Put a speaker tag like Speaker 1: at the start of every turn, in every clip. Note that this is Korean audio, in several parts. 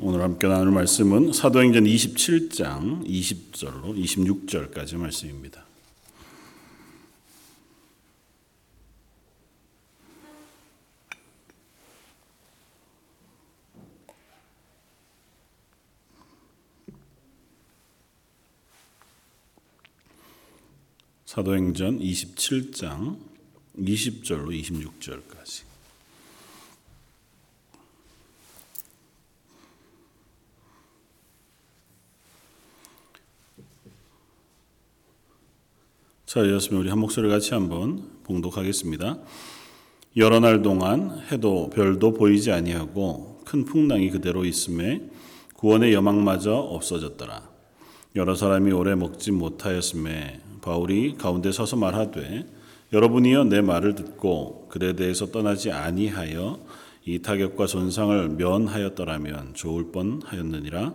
Speaker 1: 오늘 함께 나눌 말씀은 사도행전 27장 20절로 26절까지 말씀입니다. 사도행전 27장 20절로 26절까지 자, 이었으면 우리 한 목소리 같이 한번 봉독하겠습니다. 여러 날 동안 해도 별도 보이지 아니하고 큰 풍랑이 그대로 있음에 구원의 여망마저 없어졌더라. 여러 사람이 오래 먹지 못하였음에 바울이 가운데 서서 말하되 여러분이여 내 말을 듣고 글에 대해서 떠나지 아니하여 이 타격과 손상을 면하였더라면 좋을 뻔하였느니라.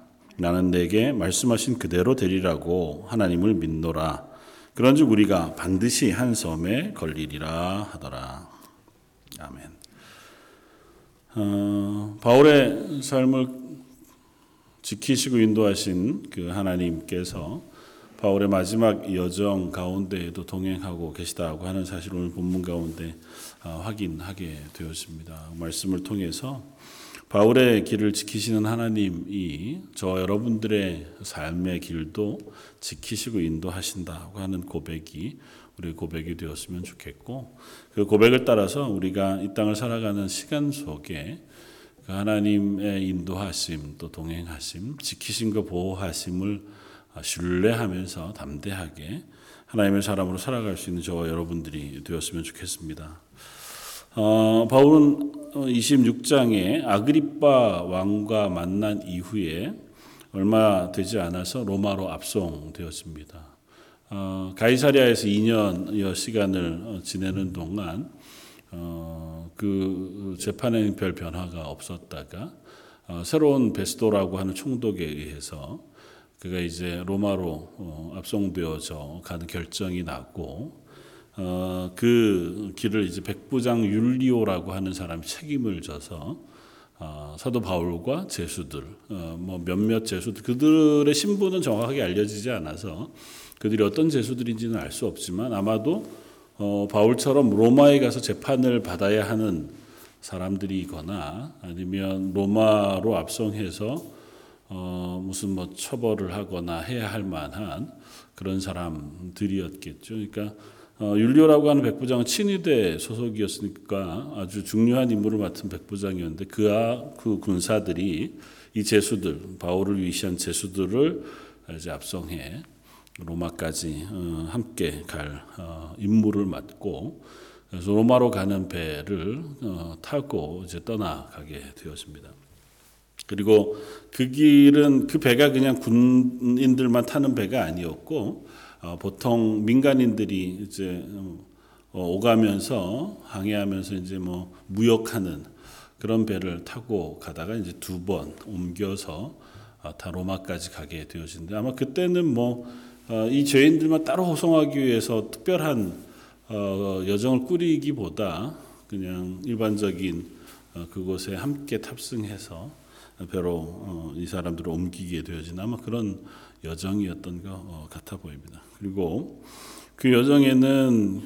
Speaker 1: 나는 내게 말씀하신 그대로 되리라고 하나님을 믿노라. 그런즉 우리가 반드시 한 섬에 걸리리라 하더라. 아멘. 어, 바울의 삶을 지키시고 인도하신 그 하나님께서 바울의 마지막 여정 가운데에도 동행하고 계시다고 하는 사실을 오늘 본문 가운데 어, 확인하게 되었습니다. 말씀을 통해서 바울의 길을 지키시는 하나님이 저 여러분들의 삶의 길도 지키시고 인도하신다고 하는 고백이 우리 고백이 되었으면 좋겠고 그 고백을 따라서 우리가 이 땅을 살아가는 시간 속에 그 하나님의 인도하심 또 동행하심 지키신 보호하심을 신뢰하면서 담대하게 하나님의 사람으로 살아갈 수 있는 저와 여러분들이 되었으면 좋겠습니다. 어, 바울은 26장에 아그리빠 왕과 만난 이후에 얼마 되지 않아서 로마로 압송되었습니다. 어, 가이사리아에서 2년여 시간을 어, 지내는 동안 어, 그 재판에는 별 변화가 없었다가 어, 새로운 베스도라고 하는 총독에 의해서 그가 이제 로마로 어, 압송되어져 가는 결정이 났고 어, 그 길을 이제 백부장 율리오라고 하는 사람이 책임을 져서 어, 사도 바울과 제수들, 어, 뭐 몇몇 제수들 그들의 신분은 정확하게 알려지지 않아서 그들이 어떤 제수들인지는 알 수 없지만 아마도 어, 바울처럼 로마에 가서 재판을 받아야 하는 사람들이거나 아니면 로마로 압송해서 어, 무슨 뭐 처벌을 하거나 해야 할 만한 그런 사람들이었겠죠. 그러니까 어, 율리오라고 하는 백부장은 친위대 소속이었으니까 아주 중요한 임무를 맡은 백부장이었는데 그와 그 군사들이 이 제수들 바울을 위시한 제수들을 이제 압송해 로마까지 어, 함께 갈 어, 임무를 맡고 그래서 로마로 가는 배를 어, 타고 이제 떠나가게 되었습니다. 그리고 그 길은 그 배가 그냥 군인들만 타는 배가 아니었고 어, 보통 민간인들이 이제 어, 오가면서 항해하면서 이제 뭐 무역하는 그런 배를 타고 가다가 이제 두 번 옮겨서 어, 다 로마까지 가게 되어진데 아마 그때는 뭐 이 죄인들만 따로 호송하기 위해서 특별한 여정을 꾸리기보다 그냥 일반적인 그곳에 함께 탑승해서 배로 이 사람들을 옮기게 되어진 아마 그런 여정이었던 것 같아 보입니다. 그리고 그 여정에는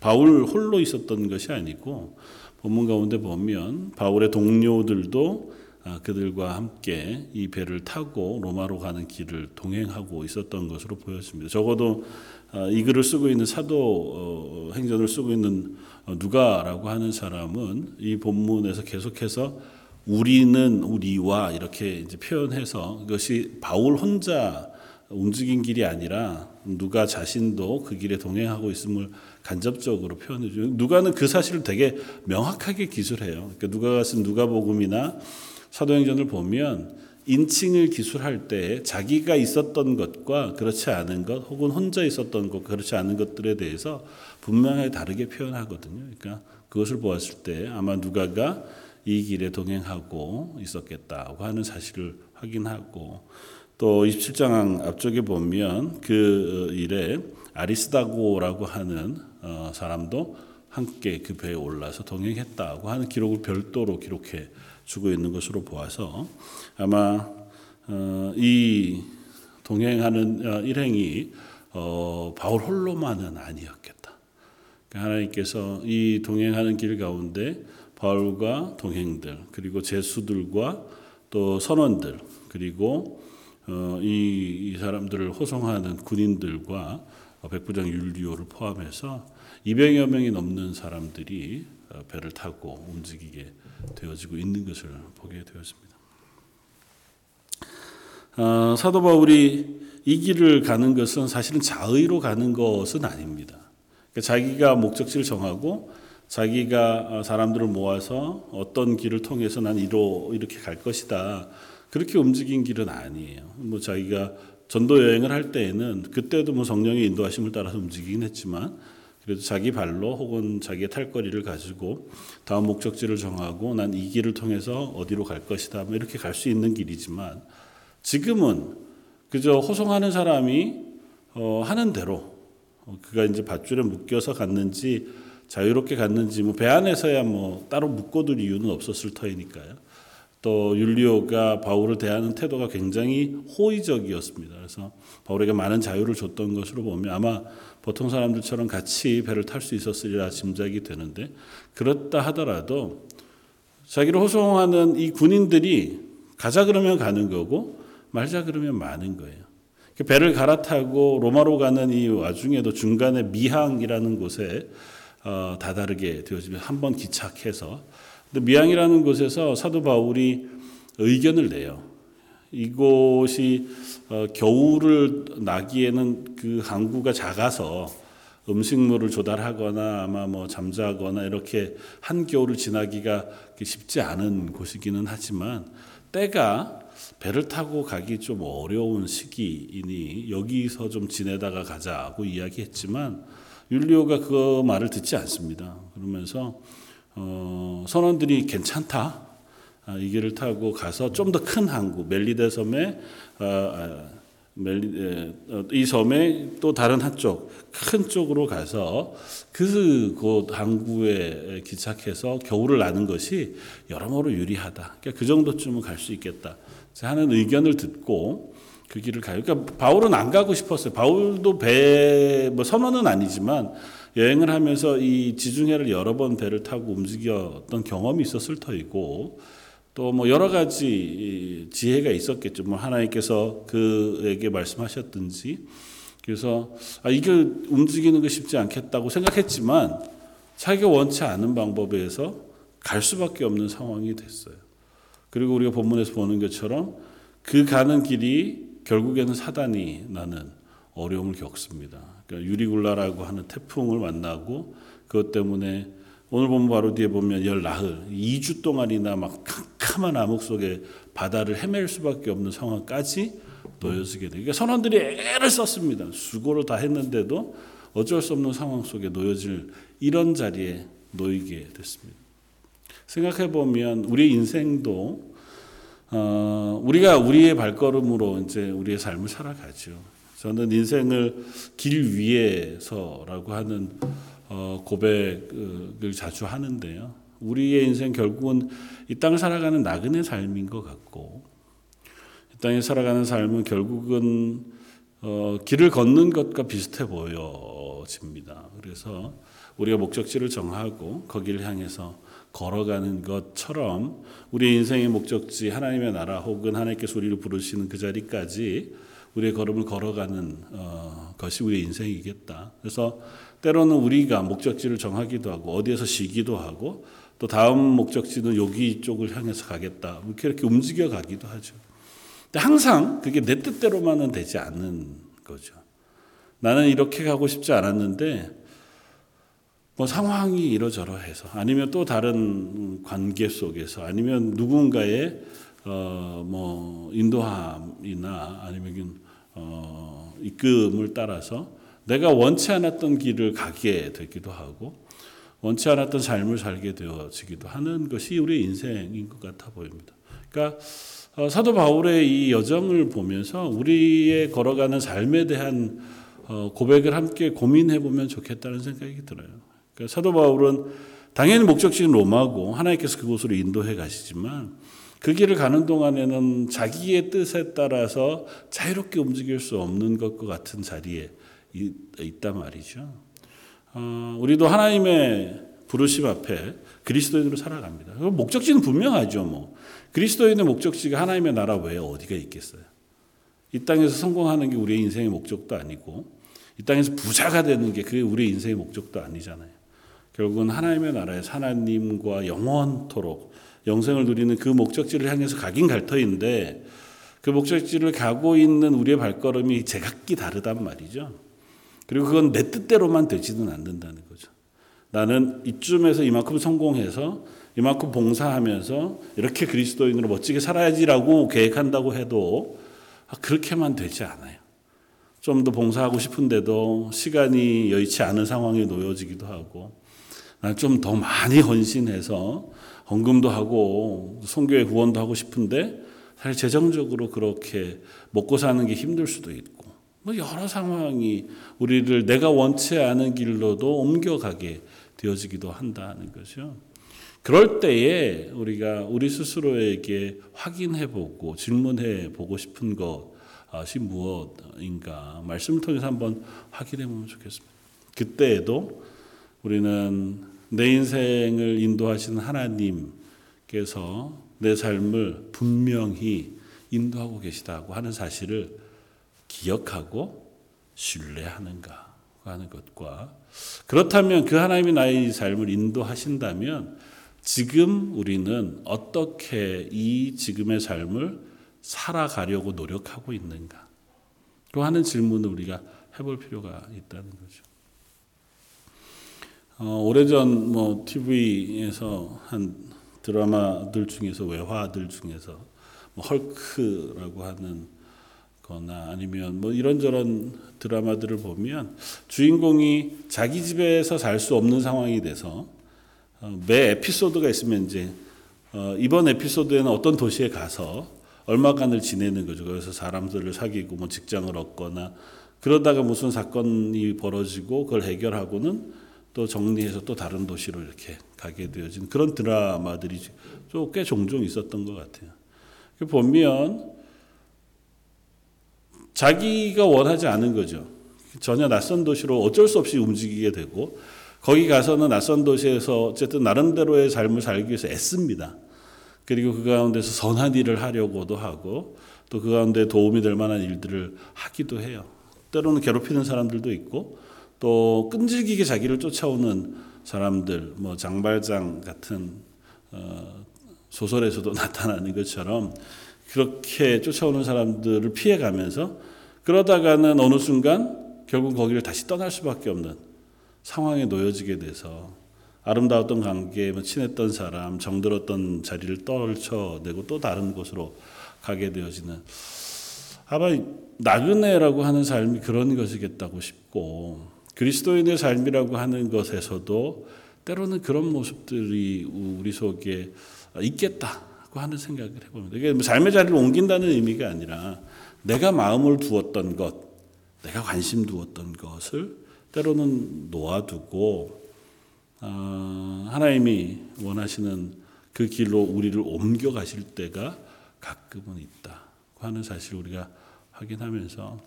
Speaker 1: 바울 홀로 있었던 것이 아니고 본문 가운데 보면 바울의 동료들도 아, 그들과 함께 이 배를 타고 로마로 가는 길을 동행하고 있었던 것으로 보였습니다. 적어도 아, 이 글을 쓰고 있는 사도 어, 행전을 쓰고 있는 어, 누가라고 하는 사람은 이 본문에서 계속해서 우리는 우리와 이렇게 표현해서 그것이 바울 혼자 움직인 길이 아니라 누가 자신도 그 길에 동행하고 있음을 간접적으로 표현해 줘요. 누가는 그 사실을 되게 명확하게 기술해요. 그러니까 누가가 쓴 누가복음이나 사도행전을 보면 인칭을 기술할 때 자기가 있었던 것과 그렇지 않은 것 혹은 혼자 있었던 것 그렇지 않은 것들에 대해서 분명하게 다르게 표현하거든요. 그러니까 그것을 보았을 때 아마 누가가 이 길에 동행하고 있었겠다고 하는 사실을 확인하고 또 27장 앞쪽에 보면 그 일에 아리스다고라고 하는 어, 사람도 함께 그 배에 올라서 동행했다고 하는 기록을 별도로 기록해 주고 있는 것으로 보아서 아마 어, 이 동행하는 어, 일행이 바울 홀로만은 아니었겠다. 그러니까 하나님께서 이 동행하는 길 가운데 바울과 동행들 그리고 제수들과 또 선원들 그리고 이, 이 사람들을 호송하는 군인들과 백부장 율리오를 포함해서 200여 명이 넘는 사람들이 배를 타고 움직이게 되어지고 있는 것을 보게 되었습니다. 어, 사도 바울이 이 길을 가는 것은 사실은 자의로 가는 것은 아닙니다. 그러니까 자기가 목적지를 정하고 자기가 사람들을 모아서 어떤 길을 통해서 난 이로 이렇게 갈 것이다. 그렇게 움직인 길은 아니에요. 뭐 자기가 전도 여행을 할 때에는 그때도 뭐 성령의 인도하심을 따라서 움직이긴 했지만 그래도 자기 발로 혹은 자기의 탈거리를 가지고 다음 목적지를 정하고 난 이 길을 통해서 어디로 갈 것이다. 뭐 이렇게 갈 수 있는 길이지만 지금은 그저 호송하는 사람이 어, 하는 대로 어, 그가 이제 밧줄에 묶여서 갔는지 자유롭게 갔는지 뭐 배 안에서야 뭐 따로 묶어둘 이유는 없었을 터이니까요. 또 율리오가 바울을 대하는 태도가 굉장히 호의적이었습니다. 그래서 바울에게 많은 자유를 줬던 것으로 보면 아마 보통 사람들처럼 같이 배를 탈 수 있었으리라 짐작이 되는데 그렇다 하더라도 자기를 호송하는 이 군인들이 가자 그러면 가는 거고 말자 그러면 마는 거예요. 그 배를 갈아타고 로마로 가는 이 와중에도 중간에 미항이라는 곳에 어, 다다르게 되어지면 한 번 기착해서 미양이라는 곳에서 사도 바울이 의견을 내요. 이곳이 어, 겨울을 나기에는 그 항구가 작아서 음식물을 조달하거나 아마 뭐 잠자거나 이렇게 한 겨울을 지나기가 쉽지 않은 곳이기는 하지만 때가 배를 타고 가기 좀 어려운 시기이니 여기서 좀 지내다가 가자고 이야기했지만 율리오가 그 말을 듣지 않습니다. 그러면서 어, 선원들이 괜찮다. 아, 이 길을 타고 가서 좀 더 큰 항구 멜리데 섬에 아, 아, 멜리, 어, 이 섬의 또 다른 한쪽 큰 쪽으로 가서 그곳 항구에 기착해서 겨울을 나는 것이 여러모로 유리하다. 그러니까 그 정도쯤은 갈 수 있겠다. 하는 의견을 듣고 그 길을 가요. 그러니까 바울은 안 가고 싶었어요. 바울도 배, 뭐 선원은 아니지만 여행을 하면서 이 지중해를 여러 번 배를 타고 움직였던 경험이 있었을 터이고 또 뭐 여러 가지 지혜가 있었겠죠. 뭐 하나님께서 그에게 말씀하셨든지 그래서 아 이게 움직이는 거 쉽지 않겠다고 생각했지만 자기가 원치 않은 방법에서 갈 수밖에 없는 상황이 됐어요. 그리고 우리가 본문에서 보는 것처럼 그 가는 길이 결국에는 사단이 나는 어려움을 겪습니다. 그러니까 유리굴라라고 하는 태풍을 만나고 그것 때문에 오늘 보면 바로 뒤에 보면 열 나흘 2주 동안이나 막 캄캄한 암흑 속에 바다를 헤맬 수밖에 없는 상황까지 놓여지게 돼요. 그러니까 선원들이 애를 썼습니다. 수고를 다 했는데도 어쩔 수 없는 상황 속에 놓여질 이런 자리에 놓이게 됐습니다. 생각해 보면 우리 인생도 어, 우리가 우리의 발걸음으로 이제 우리의 삶을 살아가죠. 저는 인생을 길 위에서라고 하는 어, 고백을 자주 하는데요. 우리의 인생 결국은 이 땅을 살아가는 나그네 삶인 것 같고 이 땅에 살아가는 삶은 결국은 어, 길을 걷는 것과 비슷해 보여집니다. 그래서 우리가 목적지를 정하고 거기를 향해서 걸어가는 것처럼 우리 인생의 목적지 하나님의 나라 혹은 하나님께서 우리를 부르시는 그 자리까지 우리의 걸음을 걸어가는 어, 것이 우리의 인생이겠다. 그래서 때로는 우리가 목적지를 정하기도 하고 어디에서 쉬기도 하고 또 다음 목적지는 여기 쪽을 향해서 가겠다. 이렇게 이렇게 움직여 가기도 하죠. 근데 항상 그게 내 뜻대로만은 되지 않는 거죠. 나는 이렇게 가고 싶지 않았는데 뭐 상황이 이러저러해서 아니면 또 다른 관계 속에서 아니면 누군가의 어 뭐 인도함이나 아니면 어 이끔을 따라서 내가 원치 않았던 길을 가게 되기도 하고 원치 않았던 삶을 살게 되어지기도 하는 것이 우리의 인생인 것 같아 보입니다. 그러니까 어, 사도 바울의 이 여정을 보면서 우리의 걸어가는 삶에 대한 어, 고백을 함께 고민해 보면 좋겠다는 생각이 들어요. 그러니까 사도 바울은 당연히 목적지는 로마고 하나님께서 그곳으로 인도해 가시지만 그 길을 가는 동안에는 자기의 뜻에 따라서 자유롭게 움직일 수 없는 것과 같은 자리에 있단 말이죠. 어, 우리도 하나님의 부르심 앞에 그리스도인으로 살아갑니다. 목적지는 분명하죠. 뭐 그리스도인의 목적지가 하나님의 나라 외에 어디가 있겠어요? 이 땅에서 성공하는 게 우리의 인생의 목적도 아니고 이 땅에서 부자가 되는 게 그게 우리의 인생의 목적도 아니잖아요. 결국은 하나님의 나라에 하나님과 영원토록 영생을 누리는 그 목적지를 향해서 가긴 갈 터인데 그 목적지를 가고 있는 우리의 발걸음이 제각기 다르단 말이죠. 그리고 그건 내 뜻대로만 되지는 않는다는 거죠. 나는 이쯤에서 이만큼 성공해서 이만큼 봉사하면서 이렇게 그리스도인으로 멋지게 살아야지라고 계획한다고 해도 그렇게만 되지 않아요. 좀 더 봉사하고 싶은데도 시간이 여의치 않은 상황에 놓여지기도 하고 좀더 많이 헌신해서 헌금도 하고 성교회 후원도 하고 싶은데 사실 재정적으로 그렇게 먹고 사는 게 힘들 수도 있고 뭐 여러 상황이 우리를 내가 원치 않은 길로도 옮겨가게 되어지기도 한다는 거죠. 그럴 때에 우리가 우리 스스로에게 확인해 보고 질문해 보고 싶은 것이 무엇인가 말씀을 통해서 한번 확인해 보면 좋겠습니다. 그때에도 우리는 내 인생을 인도하시는 하나님께서 내 삶을 분명히 인도하고 계시다고 하는 사실을 기억하고 신뢰하는가 하는 것과 그렇다면 그 하나님이 나의 삶을 인도하신다면 지금 우리는 어떻게 이 지금의 삶을 살아가려고 노력하고 있는가? 그 하는 질문을 우리가 해볼 필요가 있다는 거죠. 어, 오래전 뭐 TV에서 한 드라마들 중에서 외화들 중에서 뭐 헐크라고 하는 거나 아니면 뭐 이런저런 드라마들을 보면 주인공이 자기 집에서 살 수 없는 상황이 돼서 어, 매 에피소드가 있으면 이제 어, 이번 에피소드에는 어떤 도시에 가서 얼마간을 지내는 거죠. 그래서 사람들을 사귀고 뭐 직장을 얻거나 그러다가 무슨 사건이 벌어지고 그걸 해결하고는 또 정리해서 또 다른 도시로 이렇게 가게 되어진 그런 드라마들이 꽤 종종 있었던 것 같아요. 보면 자기가 원하지 않은 거죠. 전혀 낯선 도시로 어쩔 수 없이 움직이게 되고 거기 가서는 낯선 도시에서 어쨌든 나름대로의 삶을 살기 위해서 애씁니다. 그리고 그 가운데서 선한 일을 하려고도 하고 또 그 가운데 도움이 될 만한 일들을 하기도 해요. 때로는 괴롭히는 사람들도 있고 또 끈질기게 자기를 쫓아오는 사람들, 뭐 장발장 같은 어, 소설에서도 나타나는 것처럼 그렇게 쫓아오는 사람들을 피해가면서 그러다가는 어느 순간 결국 거기를 다시 떠날 수밖에 없는 상황에 놓여지게 돼서 아름다웠던 관계, 뭐 친했던 사람, 정들었던 자리를 떨쳐내고 또 다른 곳으로 가게 되어지는 아마 나그네라고 하는 삶이 그런 것이겠다고 싶고 그리스도인의 삶이라고 하는 것에서도 때로는 그런 모습들이 우리 속에 있겠다고 하는 생각을 해봅니다. 이게 뭐 삶의 자리를 옮긴다는 의미가 아니라 내가 마음을 두었던 것, 내가 관심 두었던 것을 때로는 놓아두고 어, 하나님이 원하시는 그 길로 우리를 옮겨 가실 때가 가끔은 있다 하는 사실 우리가 확인하면서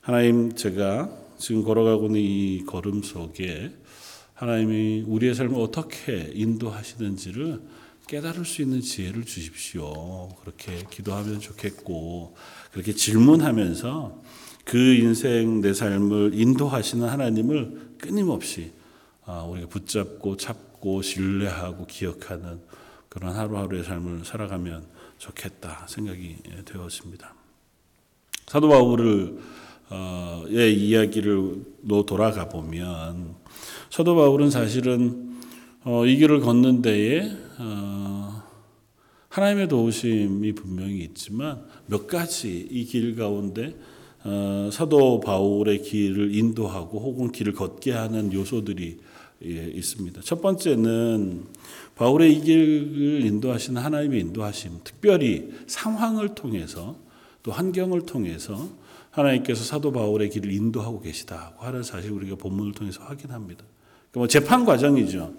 Speaker 1: 하나님 제가 지금 걸어가고 있는 이 걸음 속에 하나님이 우리의 삶을 어떻게 인도하시는지를 깨달을 수 있는 지혜를 주십시오. 그렇게 기도하면 좋겠고 그렇게 질문하면서 그 인생 내 삶을 인도하시는 하나님을 끊임없이 아, 우리가 붙잡고 찾고 신뢰하고 기억하는 그런 하루하루의 삶을 살아가면 좋겠다 생각이 되었습니다. 사도 바울을 어, 의 이야기를로 돌아가 보면 사도 바울은 사실은 어, 이 길을 걷는 데에 어, 하나님의 도우심이 분명히 있지만 몇 가지 이 길 가운데 어, 사도 바울의 길을 인도하고 혹은 길을 걷게 하는 요소들이 예, 있습니다. 첫 번째는 바울의 이 길을 인도하시는 하나님의 인도하심, 특별히 상황을 통해서 또 환경을 통해서 하나님께서 사도 바울의 길을 인도하고 계시다고 하는 사실 우리가 본문을 통해서 확인합니다. 그러니까 뭐 재판 과정이죠.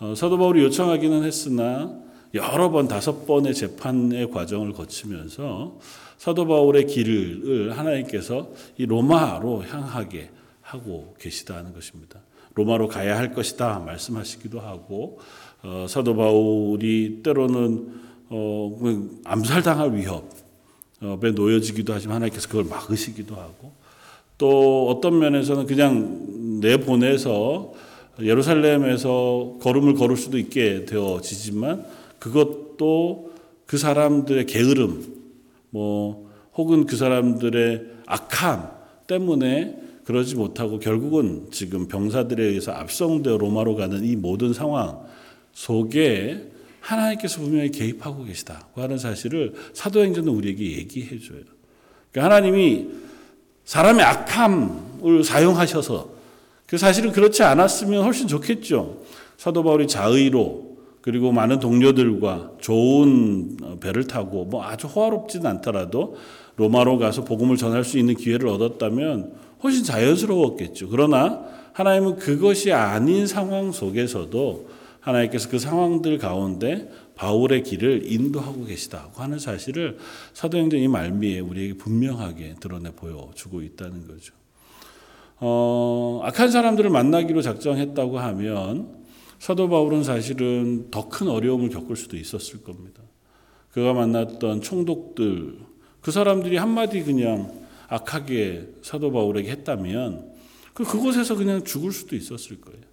Speaker 1: 어, 사도 바울이 요청하기는 했으나 여러 번 다섯 번의 재판의 과정을 거치면서 사도 바울의 길을 하나님께서 이 로마로 향하게 하고 계시다는 것입니다. 로마로 가야 할 것이다 말씀하시기도 하고 어, 사도 바울이 때로는 어, 암살당할 위협에 놓여지기도 하지만 하나님께서 그걸 막으시기도 하고 또 어떤 면에서는 그냥 내보내서 예루살렘에서 걸음을 걸을 수도 있게 되어지지만 그것도 그 사람들의 게으름, 뭐 혹은 그 사람들의 악함 때문에 그러지 못하고 결국은 지금 병사들에 의해서 압송되어 로마로 가는 이 모든 상황 속에 하나님께서 분명히 개입하고 계시다고 하는 사실을 사도행전은 우리에게 얘기해 줘요. 그러니까 하나님이 사람의 악함을 사용하셔서 그 사실은 그렇지 않았으면 훨씬 좋겠죠. 사도 바울이 자의로 그리고 많은 동료들과 좋은 배를 타고 뭐 아주 호화롭지는 않더라도 로마로 가서 복음을 전할 수 있는 기회를 얻었다면 훨씬 자연스러웠겠죠. 그러나 하나님은 그것이 아닌 상황 속에서도 하나님께서 그 상황들 가운데 바울의 길을 인도하고 계시다고 하는 사실을 사도행전 이 말미에 우리에게 분명하게 드러내 보여주고 있다는 거죠. 어, 악한 사람들을 만나기로 작정했다고 하면 사도 바울은 사실은 더 큰 어려움을 겪을 수도 있었을 겁니다. 그가 만났던 총독들, 그 사람들이 한마디 그냥 악하게 사도 바울에게 했다면 그 그곳에서 그냥 죽을 수도 있었을 거예요.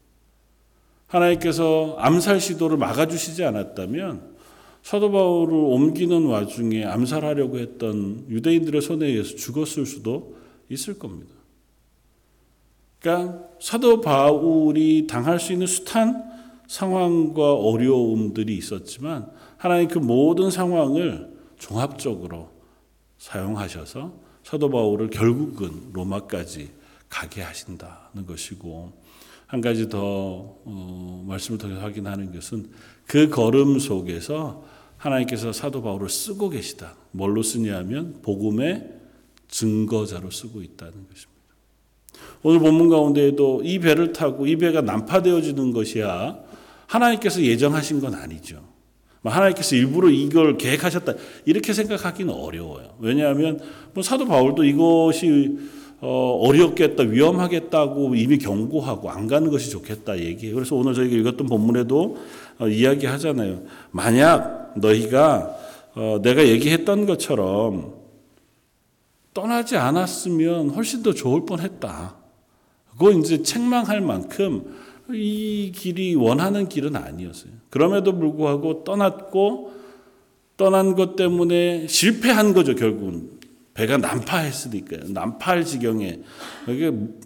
Speaker 1: 하나님께서 암살 시도를 막아주시지 않았다면 사도 바울을 옮기는 와중에 암살하려고 했던 유대인들의 손에 의해서 죽었을 수도 있을 겁니다. 그러니까 사도 바울이 당할 수 있는 숱한 상황과 어려움들이 있었지만 하나님 그 모든 상황을 종합적으로 사용하셔서 사도 바울을 결국은 로마까지 가게 하신다는 것이고 한 가지 더 어, 말씀을 통해서 확인하는 것은 그 걸음 속에서 하나님께서 사도 바울을 쓰고 계시다. 뭘로 쓰냐면 복음의 증거자로 쓰고 있다는 것입니다. 오늘 본문 가운데에도 이 배를 타고 이 배가 난파되어지는 것이야 하나님께서 예정하신 건 아니죠. 뭐 하나님께서 일부러 이걸 계획하셨다 이렇게 생각하기는 어려워요. 왜냐하면 뭐 사도 바울도 이것이 어, 어렵겠다, 위험하겠다고 이미 경고하고 안 가는 것이 좋겠다 얘기해요. 그래서 오늘 저희가 읽었던 본문에도 어, 이야기하잖아요. 만약 너희가 어, 내가 얘기했던 것처럼 떠나지 않았으면 훨씬 더 좋을 뻔했다. 그거 이제 책망할 만큼 이 길이 원하는 길은 아니었어요. 그럼에도 불구하고 떠났고 떠난 것 때문에 실패한 거죠, 결국은. 배가 난파했으니까요. 난파할 지경에.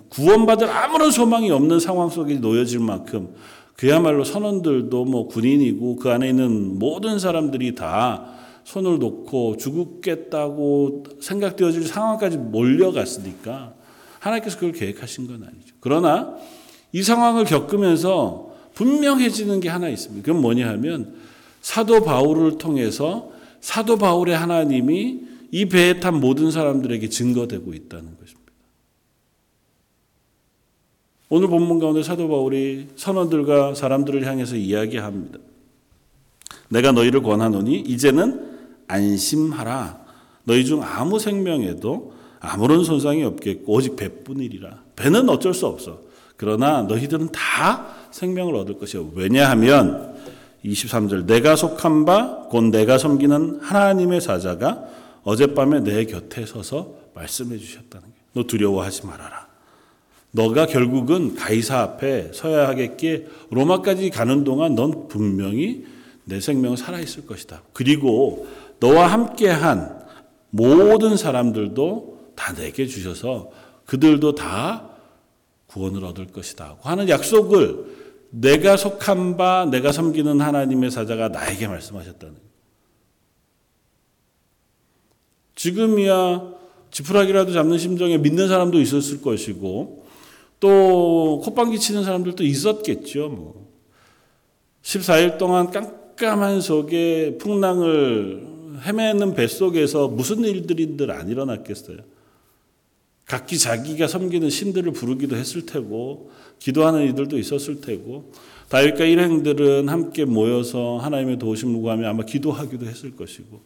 Speaker 1: 구원받을 아무런 소망이 없는 상황 속에 놓여질 만큼 그야말로 선원들도 뭐 군인이고 그 안에 있는 모든 사람들이 다 손을 놓고 죽겠다고 생각되어질 상황까지 몰려갔으니까 하나님께서 그걸 계획하신 건 아니죠. 그러나 이 상황을 겪으면서 분명해지는 게 하나 있습니다. 그건 뭐냐 하면 사도 바울을 통해서 사도 바울의 하나님이 이 배에 탄 모든 사람들에게 증거되고 있다는 것입니다. 오늘 본문 가운데 사도 바울이 선원들과 사람들을 향해서 이야기합니다. 내가 너희를 권하노니 이제는 안심하라. 너희 중 아무 생명에도 아무런 손상이 없겠고 오직 배뿐이리라. 배는 어쩔 수 없어. 그러나 너희들은 다 생명을 얻을 것이요. 왜냐하면 23절 내가 속한 바 곧 내가 섬기는 하나님의 사자가 어젯밤에 내 곁에 서서 말씀해 주셨다는 게. 너 두려워하지 말아라. 너가 결국은 가이사 앞에 서야 하겠기에 로마까지 가는 동안 넌 분명히 내 생명은 살아 있을 것이다. 그리고 너와 함께한 모든 사람들도 다 내게 주셔서 그들도 다 구원을 얻을 것이다. 하는 약속을 내가 속한 바 내가 섬기는 하나님의 사자가 나에게 말씀하셨다는 지금이야 지푸라기라도 잡는 심정에 믿는 사람도 있었을 것이고 또 콧방귀 치는 사람들도 있었겠죠. 뭐. 14일 동안 깜깜한 속에 풍랑을 헤매는 뱃속에서 무슨 일들인들 안 일어났겠어요. 각기 자기가 섬기는 신들을 부르기도 했을 테고 기도하는 이들도 있었을 테고 다윗과 일행들은 함께 모여서 하나님의 도우심을 구하며 아마 기도하기도 했을 것이고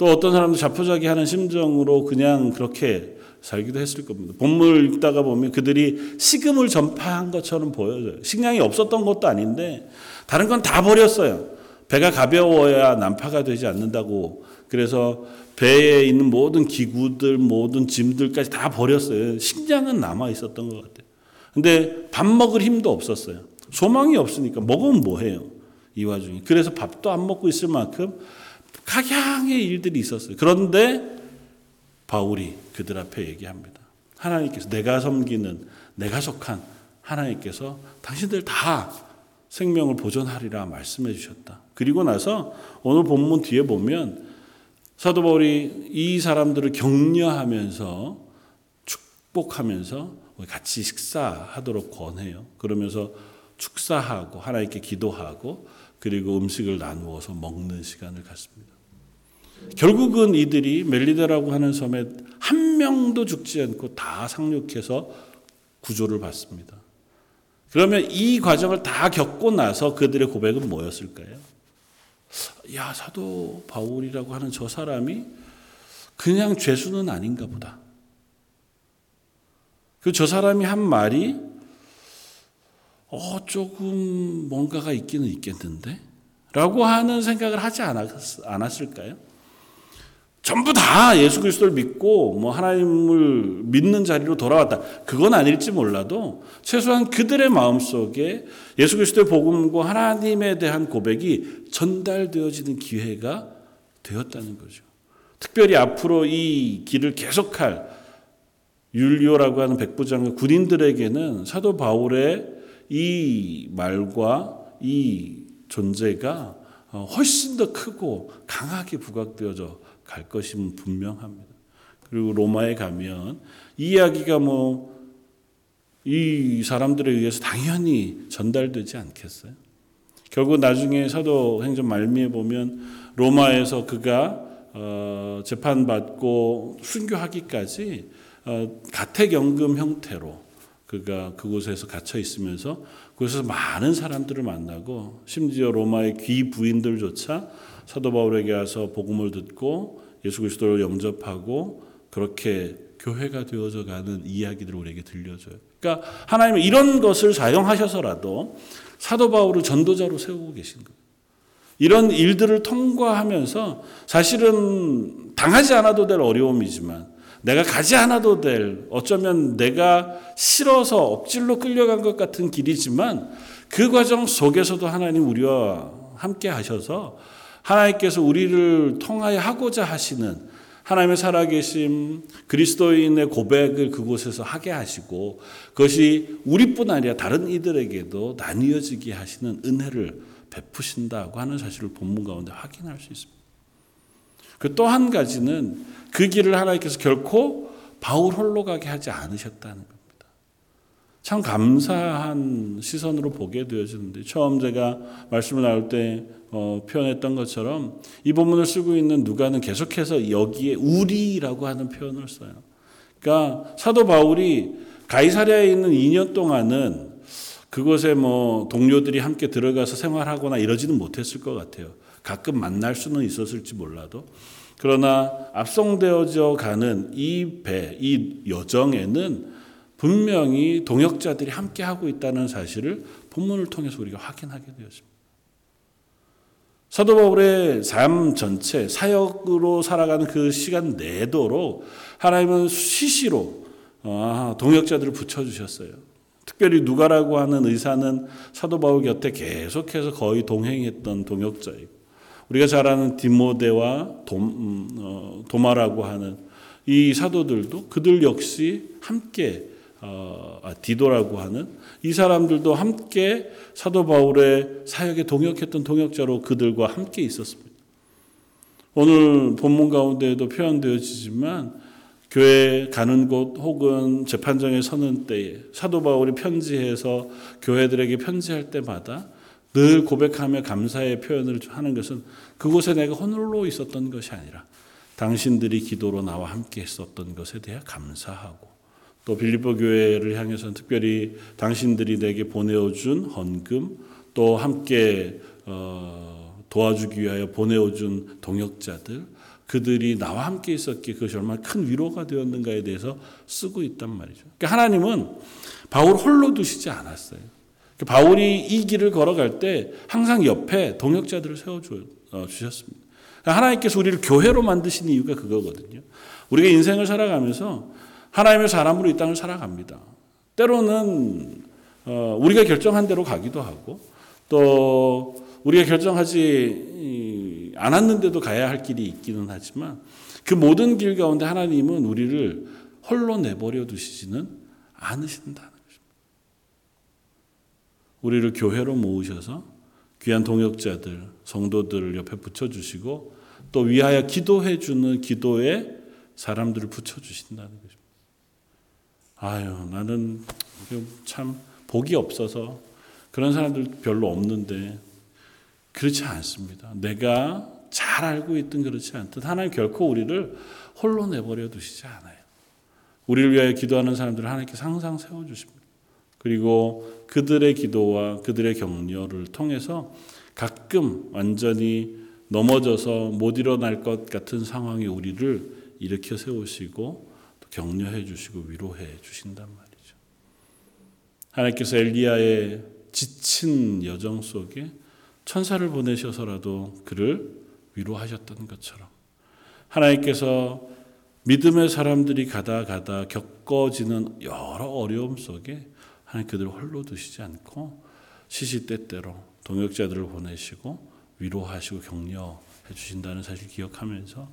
Speaker 1: 또 어떤 사람도 자포자기하는 심정으로 그냥 그렇게 살기도 했을 겁니다. 본문을 읽다가 보면 그들이 식음을 전파한 것처럼 보여져요. 식량이 없었던 것도 아닌데 다른 건 다 버렸어요. 배가 가벼워야 난파가 되지 않는다고 그래서 배에 있는 모든 기구들, 모든 짐들까지 다 버렸어요. 식량은 남아 있었던 것 같아요. 근데 밥 먹을 힘도 없었어요. 소망이 없으니까 먹으면 뭐해요? 이 와중에. 그래서 밥도 안 먹고 있을 만큼 각양의 일들이 있었어요. 그런데 바울이 그들 앞에 얘기합니다. 하나님께서 내가 섬기는 내가 속한 하나님께서 당신들 다 생명을 보존하리라 말씀해 주셨다. 그리고 나서 오늘 본문 뒤에 보면 사도 바울이 이 사람들을 격려하면서 축복하면서 같이 식사하도록 권해요. 그러면서 축사하고 하나님께 기도하고 그리고 음식을 나누어서 먹는 시간을 갖습니다. 결국은 이들이 멜리다라고 하는 섬에 한 명도 죽지 않고 다 상륙해서 구조를 받습니다. 그러면 이 과정을 다 겪고 나서 그들의 고백은 뭐였을까요? 야, 사도 바울이라고 하는 저 사람이 그냥 죄수는 아닌가 보다. 그 저 사람이 한 말이 어, 조금 뭔가가 있기는 있겠는데? 라고 하는 생각을 하지 않았, 을까요 전부 다 예수 그리스도를 믿고 뭐 하나님을 믿는 자리로 돌아왔다. 그건 아닐지 몰라도 최소한 그들의 마음속에 예수 그리스도의 복음과 하나님에 대한 고백이 전달되어지는 기회가 되었다는 거죠. 특별히 앞으로 이 길을 계속할 율리오라고 하는 백부장과 군인들에게는 사도 바울의 이 말과 이 존재가 훨씬 더 크고 강하게 부각되어져 갈 것임은 분명합니다. 그리고 로마에 가면 이 이야기가 뭐 이 사람들에 의해서 당연히 전달되지 않겠어요? 결국 나중에 사도행전 말미에 보면 로마에서 그가 어, 재판받고 순교하기까지 어, 가택연금 형태로 그가 그곳에서 갇혀 있으면서 그곳에서 많은 사람들을 만나고 심지어 로마의 귀 부인들조차 사도 바울에게 와서 복음을 듣고 예수 그리스도를 영접하고 그렇게 교회가 되어져 가는 이야기들을 우리에게 들려줘요. 그러니까 하나님은 이런 것을 사용하셔서라도 사도 바울을 전도자로 세우고 계신 거예요. 이런 일들을 통과하면서 사실은 당하지 않아도 될 어려움이지만 내가 가지 않아도 될 어쩌면 내가 싫어서 억질로 끌려간 것 같은 길이지만 그 과정 속에서도 하나님 우리와 함께 하셔서 하나님께서 우리를 통하여 하고자 하시는 하나님의 살아계심 그리스도인의 고백을 그곳에서 하게 하시고 그것이 우리뿐 아니라 다른 이들에게도 나뉘어지게 하시는 은혜를 베푸신다고 하는 사실을 본문 가운데 확인할 수 있습니다. 그 또 한 가지는 그 길을 하나님께서 결코 바울 홀로 가게 하지 않으셨다는 겁니다. 참 감사한 시선으로 보게 되어지는데 처음 제가 말씀을 나눌 때 어, 표현했던 것처럼 이 본문을 쓰고 있는 누가는 계속해서 여기에 우리라고 하는 표현을 써요. 그러니까 사도 바울이 가이사랴에 있는 2년 동안은 그곳에 뭐 동료들이 함께 들어가서 생활하거나 이러지는 못했을 것 같아요. 가끔 만날 수는 있었을지 몰라도. 그러나 압송되어져 가는 이 배, 이 여정에는 분명히 동역자들이 함께 하고 있다는 사실을 본문을 통해서 우리가 확인하게 되었습니다. 사도 바울의 삶 전체 사역으로 살아가는 그 시간 내도록 하나님은 수시로 어, 동역자들을 붙여주셨어요. 특별히 누가라고 하는 의사는 사도 바울 곁에 계속해서 거의 동행했던 동역자이고 우리가 잘 아는 디모데와 도, 음, 어, 도마라고 하는 이 사도들도 그들 역시 함께 어, 아, 디도라고 하는 이 사람들도 함께 사도 바울의 사역에 동역했던 동역자로 그들과 함께 있었습니다. 오늘 본문 가운데에도 표현되어지지만 교회 가는 곳 혹은 재판정에 서는 때에 사도 바울이 편지해서 교회들에게 편지할 때마다 늘 고백하며 감사의 표현을 하는 것은 그곳에 내가 홀로 있었던 것이 아니라 당신들이 기도로 나와 함께 했었던 것에 대해 감사하고 또 빌립보 교회를 향해서는 특별히 당신들이 내게 보내어준 헌금 또 함께 어, 도와주기 위하여 보내어준 동역자들 그들이 나와 함께 있었기에 그것이 얼마나 큰 위로가 되었는가에 대해서 쓰고 있단 말이죠. 그러니까 하나님은 바울 홀로 두시지 않았어요. 그러니까 바울이 이 길을 걸어갈 때 항상 옆에 동역자들을 세워 어, 주셨습니다. 하나님께서 우리를 교회로 만드신 이유가 그거거든요. 우리가 인생을 살아가면서 하나님의 사람으로 이 땅을 살아갑니다. 때로는 어, 우리가 결정한 대로 가기도 하고 또 우리가 결정하지 않았는데도 가야 할 길이 있기는 하지만 그 모든 길 가운데 하나님은 우리를 홀로 내버려 두시지는 것입니다. 우리를 교회로 모으셔서 귀한 동역자들, 성도들을 옆에 붙여주시고 또 위하여 기도해 주는 기도에 사람들을 붙여주신다는 것입니다. 아유, 나는 참 복이 없어서 그런 사람들 별로 없는데 그렇지 않습니다. 내가 잘 알고 있든 그렇지 않든 하나님 결코 우리를 홀로 내버려 두시지 않아요. 우리를 위하여 기도하는 사람들을 하나님께서 항상 세워주십니다. 그리고 그들의 기도와 그들의 격려를 통해서 가끔 완전히 넘어져서 못 일어날 것 같은 상황에 우리를 일으켜 세우시고 격려해 주시고 위로해 주신단 말이죠. 하나님께서 엘리야의 지친 여정 속에 천사를 보내셔서라도 그를 위로하셨던 것처럼 하나님께서 믿음의 사람들이 가다 가다 겪어지는 여러 어려움 속에 하나님 그들을 홀로 두시지 않고 시시때때로 동역자들을 보내시고 위로하시고 격려해 주신다는 사실 기억하면서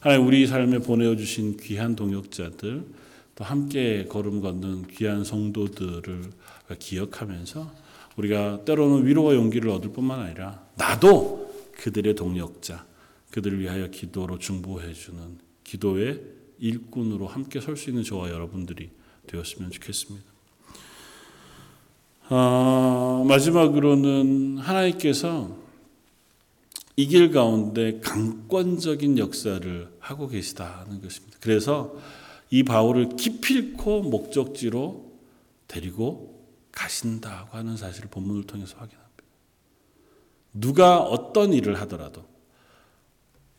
Speaker 1: 하나님 우리 삶에 보내어 주신 귀한 동역자들 또 함께 걸음 걷는 귀한 성도들을 기억하면서 우리가 때로는 위로와 용기를 얻을 뿐만 아니라 나도 그들의 동역자, 그들을 위하여 기도로 중보해 주는 기도의 일꾼으로 함께 설 수 있는 저와 여러분들이 되었으면 좋겠습니다. 아, 마지막으로는 하나님께서 이 길 가운데 강권적인 역사를 하고 계시다는 것입니다. 그래서 이 바울을 기필코 목적지로 데리고 가신다고 하는 사실을 본문을 통해서 확인합니다. 누가 어떤 일을 하더라도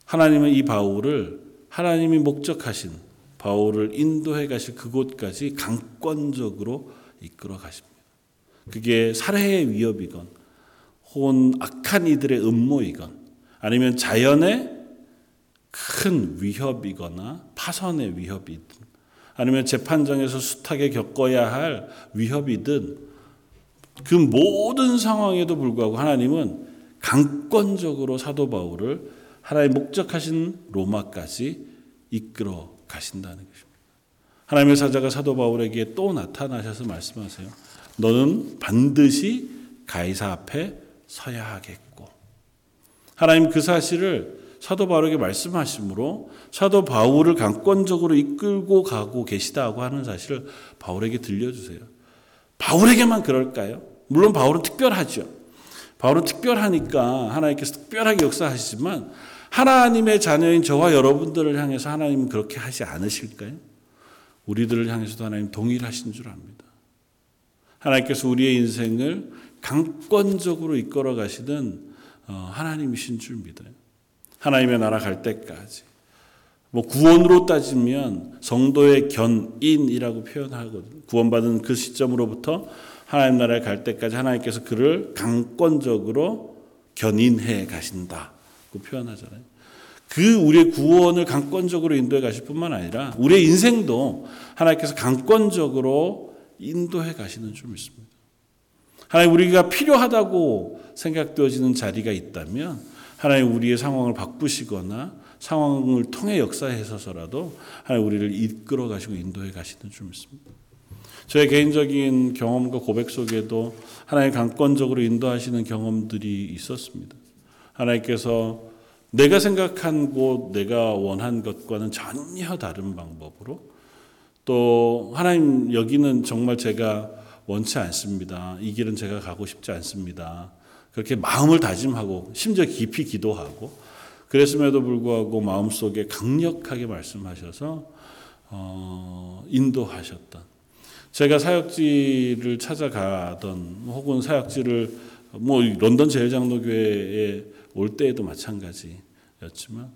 Speaker 1: 하나님은 이 바울을 하나님이 목적하신 바울을 인도해 가실 그곳까지 강권적으로 이끌어 가십니다. 그게 살해의 위협이건 혹은 악한 이들의 음모이건 아니면 자연의 큰 위협이거나 파선의 위협이든 아니면 재판장에서 숱하게 겪어야 할 위협이든 그 모든 상황에도 불구하고 하나님은 강권적으로 사도 바울을 하나님 목적하신 로마까지 이끌어 가신다는 것입니다. 하나님의 사자가 사도 바울에게 또 나타나셔서 말씀하세요. 너는 반드시 가이사 앞에 서야 하겠고. 하나님 그 사실을 사도 바울에게 말씀하심으로 사도 바울을 강권적으로 이끌고 가고 계시다고 하는 사실을 바울에게 들려주세요. 바울에게만 그럴까요? 물론 바울은 특별하죠. 바울은 특별하니까 하나님께서 특별하게 역사하시지만 하나님의 자녀인 저와 여러분들을 향해서 하나님은 그렇게 하지 않으실까요? 우리들을 향해서도 하나님 동일하신 줄 압니다. 하나님께서 우리의 인생을 강권적으로 이끌어 가시는 어, 하나님이신 줄 믿어요. 하나님의 나라 갈 때까지. 뭐 구원으로 따지면 성도의 견인이라고 표현하거든요. 구원받은 그 시점으로부터 하나님 나라에 갈 때까지 하나님께서 그를 강권적으로 견인해 가신다고 표현하잖아요. 그 우리의 구원을 강권적으로 인도해 가실 뿐만 아니라 우리의 인생도 하나님께서 강권적으로 인도해 가시는 줄 믿습니다. 하나님 우리가 필요하다고 생각되어지는 자리가 있다면 하나님 우리의 상황을 바꾸시거나 상황을 통해 역사해서서라도 하나님 우리를 이끌어 가시고 인도해 가시는 줄 믿습니다. 저의 개인적인 경험과 고백 속에도 하나님 강권적으로 인도하시는 경험들이 있었습니다. 하나님께서 내가 생각한 곳, 내가 원한 것과는 전혀 다른 방법으로 또 하나님 여기는 정말 제가 원치 않습니다. 이 길은 제가 가고 싶지 않습니다. 그렇게 마음을 다짐하고 심지어 깊이 기도하고 그랬음에도 불구하고 마음속에 강력하게 말씀하셔서 어, 인도하셨던 제가 사역지를 찾아가던 혹은 사역지를 뭐 런던 제일장로교회에 올 때에도 마찬가지였지만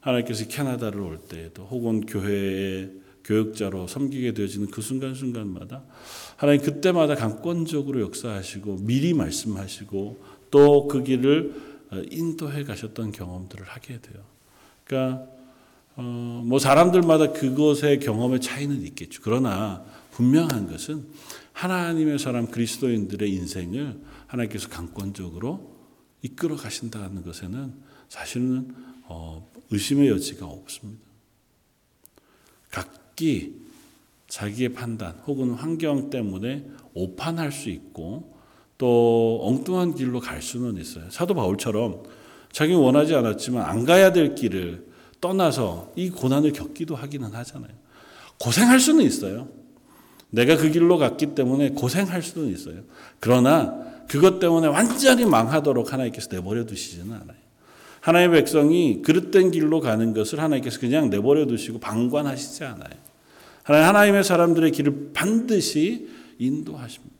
Speaker 1: 하나님께서 캐나다를 올 때에도 혹은 교회의 교육자로 섬기게 되어지는 그 순간순간마다 하나님 그때마다 강권적으로 역사하시고 미리 말씀하시고 또 그 길을 인도해 가셨던 경험들을 하게 돼요. 그러니까 어, 뭐 사람들마다 그것의 경험의 차이는 있겠죠. 그러나 분명한 것은 하나님의 사람 그리스도인들의 인생을 하나님께서 강권적으로 이끌어 가신다는 것에는 사실은 어, 의심의 여지가 없습니다. 각 기 자기의 판단 혹은 환경 때문에 오판할 수 있고 또 엉뚱한 길로 갈 수는 있어요. 사도 바울처럼 자기 원하지 않았지만 안 가야 될 길을 떠나서 이 고난을 겪기도 하기는 하잖아요. 고생할 수는 있어요. 내가 그 길로 갔기 때문에 고생할 수는 있어요. 그러나 그것 때문에 완전히 망하도록 하나님께서 내버려 두시지는 않아요. 하나님의 백성이 그릇된 길로 가는 것을 하나님께서 그냥 내버려 두시고 방관하시지 않아요. 하나님의 사람들의 길을 반드시 인도하십니다.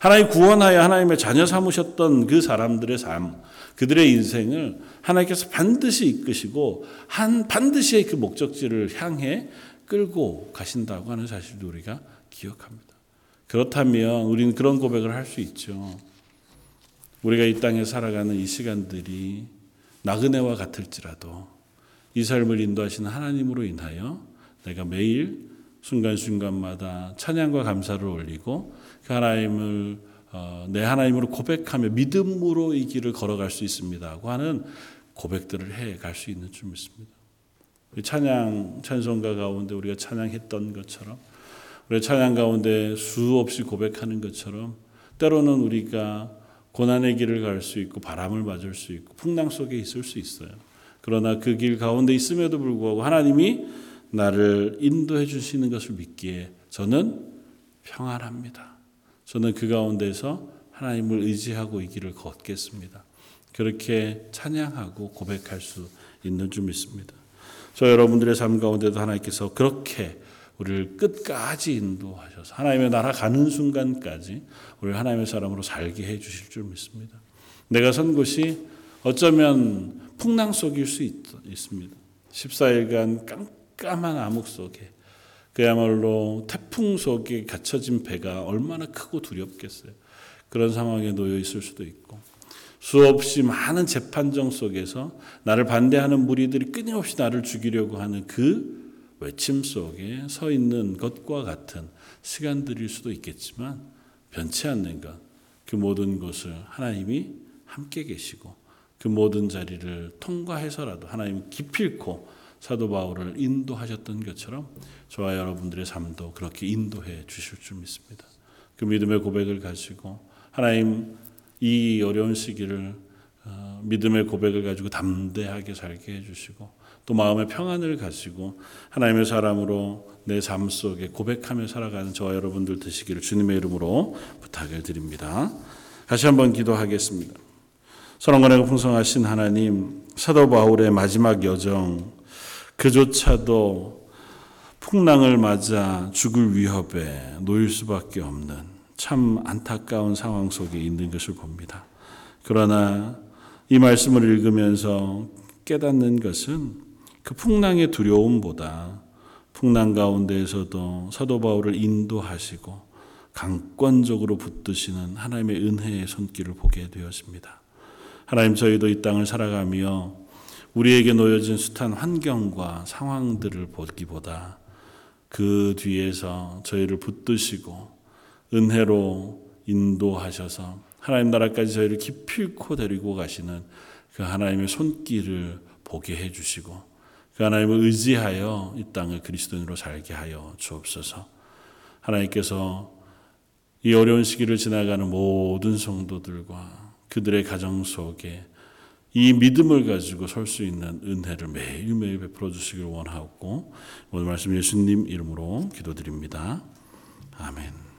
Speaker 1: 하나님 구원하여 하나님의 자녀 삼으셨던 그 사람들의 삶, 그들의 인생을 하나님께서 반드시 이끄시고 한 반드시 그 목적지를 향해 끌고 가신다고 하는 사실도 우리가 기억합니다. 그렇다면 우리는 그런 고백을 할 수 있죠. 우리가 이 땅에 살아가는 이 시간들이 나그네와 같을지라도 이 삶을 인도하시는 하나님으로 인하여 내가 매일 순간순간마다 찬양과 감사를 올리고 그 하나님을 어, 내 하나님으로 고백하며 믿음으로 이 길을 걸어갈 수 있습니다고 하는 고백들을 해 갈 수 있는 줄 믿습니다. 찬양 찬송가 가운데 우리가 찬양했던 것처럼 우리 찬양 가운데 수없이 고백하는 것처럼 때로는 우리가 고난의 길을 갈 수 있고 바람을 맞을 수 있고 풍랑 속에 있을 수 있어요. 그러나 그 길 가운데 있음에도 불구하고 하나님이 나를 인도해 주시는 것을 믿기에 저는 평안합니다. 저는 그 가운데서 하나님을 의지하고 이 길을 걷겠습니다. 그렇게 찬양하고 고백할 수 있는 줄 믿습니다. 저 여러분들의 삶 가운데도 하나님께서 그렇게 우리를 끝까지 인도하셔서 하나님의 나라 가는 순간까지 우리를 하나님의 사람으로 살게 해 주실 줄 믿습니다. 내가 선 곳이 어쩌면 풍랑 속일 수 있, 습니다 14일간 깜깜한 암흑 속에 그야말로 태풍 속에 갇혀진 배가 얼마나 크고 두렵겠어요. 그런 상황에 놓여 있을 수도 있고 수없이 많은 재판정 속에서 나를 반대하는 무리들이 끊임없이 나를 죽이려고 하는 그 외침 속에 서 있는 것과 같은 시간들일 수도 있겠지만 변치 않는 것, 그 모든 것을 하나님이 함께 계시고 그 모든 자리를 통과해서라도 하나님 기필코 사도 바울을 인도하셨던 것처럼 저와 여러분들의 삶도 그렇게 인도해 주실 줄 믿습니다. 그 믿음의 고백을 가지고 하나님 이 어려운 시기를 어, 믿음의 고백을 가지고 담대하게 살게 해주시고 또 마음의 평안을 가지고 하나님의 사람으로 내 삶 속에 고백하며 살아가는 저와 여러분들 되시기를 주님의 이름으로 부탁을 드립니다. 다시 한번 기도하겠습니다. 선언관하고 풍성하신 하나님, 사도 바울의 마지막 여정, 그조차도 풍랑을 맞아 죽을 위협에 놓일 수밖에 없는 참 안타까운 상황 속에 있는 것을 봅니다. 그러나 이 말씀을 읽으면서 깨닫는 것은 그 풍랑의 두려움보다 풍랑 가운데에서도 사도 바울을 인도하시고 강권적으로 붙드시는 하나님의 은혜의 손길을 보게 되었습니다. 하나님 저희도 이 땅을 살아가며 우리에게 놓여진 숱한 환경과 상황들을 보기보다 그 뒤에서 저희를 붙드시고 은혜로 인도하셔서 하나님 나라까지 저희를 기필코 데리고 가시는 그 하나님의 손길을 보게 해주시고 그 하나님을 의지하여 이 땅을 그리스도인으로 살게 하여 주옵소서. 하나님께서 이 어려운 시기를 지나가는 모든 성도들과 그들의 가정 속에 이 믿음을 가지고 설 수 있는 은혜를 매일매일 베풀어 주시길 원하고 오늘 말씀 예수님 이름으로 기도드립니다. 아멘.